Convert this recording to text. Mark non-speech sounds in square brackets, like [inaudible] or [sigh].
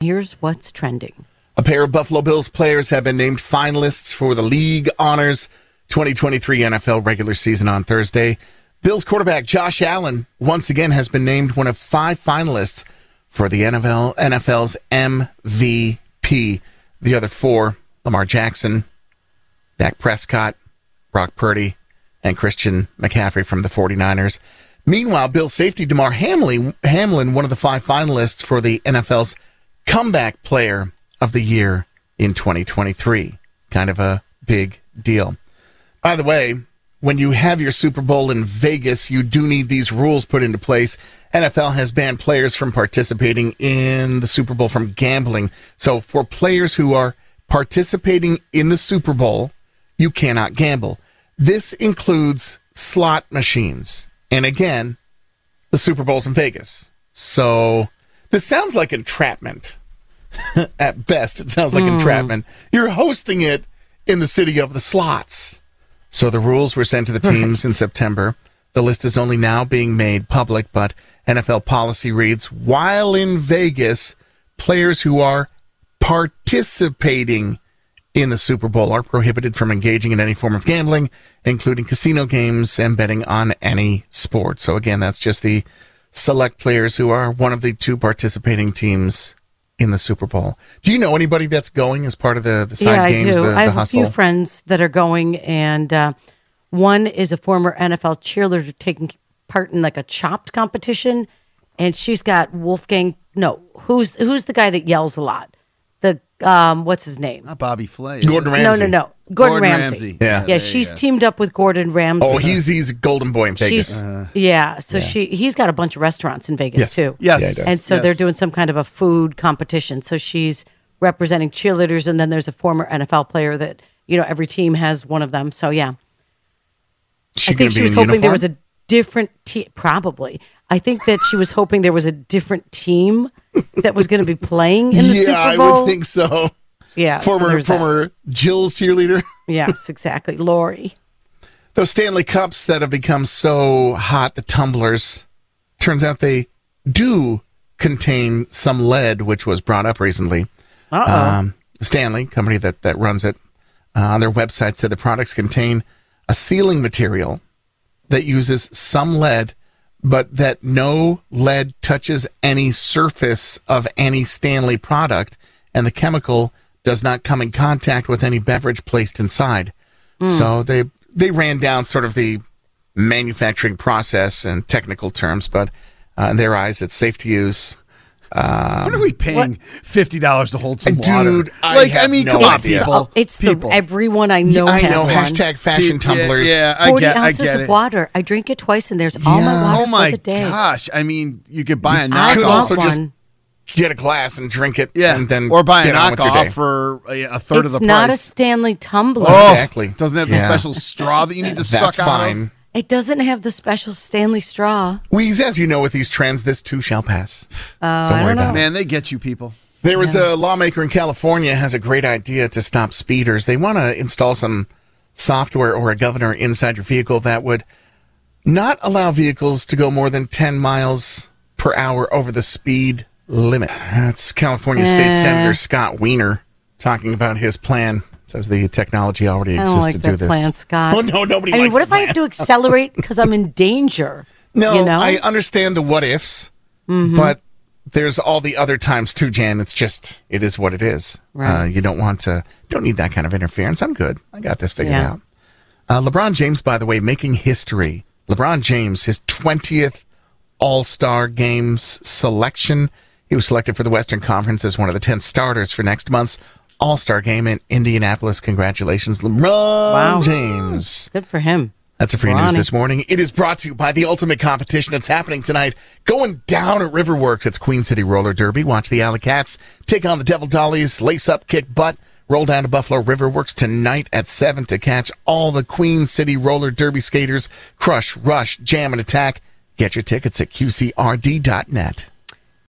Here's what's trending. A pair of Buffalo Bills players have been named finalists for the league honors 2023 NFL regular season on Thursday. Bills quarterback Josh Allen once again has been named one of five finalists for the NFL NFL's MVP. The other four, Lamar Jackson, Dak Prescott, Brock Purdy, and Christian McCaffrey from the 49ers. Meanwhile, Bill safety Hamlin, Hamlin, one of the five finalists for the NFL's comeback player of the year in 2023. Kind of a big deal. By the way, when you have your Super Bowl in Vegas, you do need these rules put into place. NFL has banned players from participating in the Super Bowl from gambling. So for players who are participating in the Super Bowl, you cannot gamble. This includes slot machines. And again, the Super Bowl's in Vegas. So this sounds like entrapment. [laughs] At best, it sounds like mm. entrapment. You're hosting it in the city of the slots. So the rules were sent to the [laughs] teams in September. The list is only now being made public, but NFL policy reads while in Vegas, players who are participating in the Super Bowl are prohibited from engaging in any form of gambling, including casino games and betting on any sport. So again, that's just the select players who are one of the two participating teams in the Super Bowl. Do you know anybody that's going as part of the, the side yeah, games? I do. The, I have the a few friends that are going, and uh, one is a former NFL cheerleader taking part in like a chopped competition, and she's got Wolfgang. No, who's who's the guy that yells a lot? The um, what's his name? Not Bobby Flay. Gordon Ramsay. No, no, no. Gordon, Gordon Ramsay. Ramsay. Yeah. Yeah, she's teamed up with Gordon Ramsay. Oh, he's he's golden boy in Vegas. She's yeah. So she he's got a bunch of restaurants in Vegas Yes. too. Yes. Yeah. And so Yes. they're doing some kind of a food competition. So she's representing cheerleaders, and then there's a former NFL player that you know every team has one of them. So yeah, She I think she was in hoping there was a different team. Probably, I think that she was hoping there was a different team that was going to be playing in the yeah, Super I Bowl. would think so. yeah, so Former that. former Jills cheerleader. Yes, exactly, Lori. Those Stanley Cups that have become so hot, the tumblers, turns out they do contain some lead, which was brought up recently. Um, Stanley, company that, that runs it, uh, on their website said the products contain a sealing material that uses some lead, but that no lead touches any surface of any Stanley product, and the chemical does not come in contact with any beverage placed inside. So they they ran down sort of the manufacturing process and technical terms, but uh, in their eyes, it's safe to use. Um, when are we paying fifty dollars to hold some Dude, water? I like, I have mean, no come on, people. Oh, it's people. the everyone I know I has know one. hashtag fashion Pe- yeah, tumblers. Yeah, I 40 get, I ounces get of it. water. I drink it twice, and there's all my water Oh my for the day. gosh! I mean, you could buy a could knockoff. want also just one. get a glass and drink it, yeah, and then or buy a get on with your day. knockoff for a, a third It's of the price. It's not a. Stanley tumbler. Oh, Exactly. Doesn't have the special straw that you need to That's suck out of. It doesn't have the special Stanley straw. Weeze, as you know, with these trends, this too shall pass. Uh, don't I worry don't about know. it. Man, they get you people. There was a lawmaker in California has a great idea to stop speeders. They want to install some software or a governor inside your vehicle that would not allow vehicles to go more than 10 miles per hour over the speed limit. That's California State Eh. Senator Scott Wiener talking about his plan. Says the technology already I exists don't like to do that this. plan, Scott. Oh, no, nobody I mean, what the if I have to accelerate because I'm in danger? [laughs] No, you know? I understand the what ifs, Mm-hmm. but there's all the other times too, Jan. It's just it is what it is. Right. Uh, you don't want to, don't need that kind of interference. I'm good. I got this figured Yeah. out. Uh, LeBron James, by the way, making history. LeBron James, his 20th All Star Games selection. He was selected for the Western Conference as one of the 10 starters for next month's All Star game in Indianapolis. Congratulations, LeBron James. Good for him. That's a free your news this morning. It is brought to you by the Ultimate Competition. It's happening tonight. Going down at Riverworks. It's Queen City Roller Derby. Watch the Alley Cats take on the Devil Dollies. Lace up, kick butt. Roll down to Buffalo Riverworks tonight at 7 to catch all the Queen City Roller Derby skaters. Crush, rush, jam, and attack. Get your tickets at QCRD.net.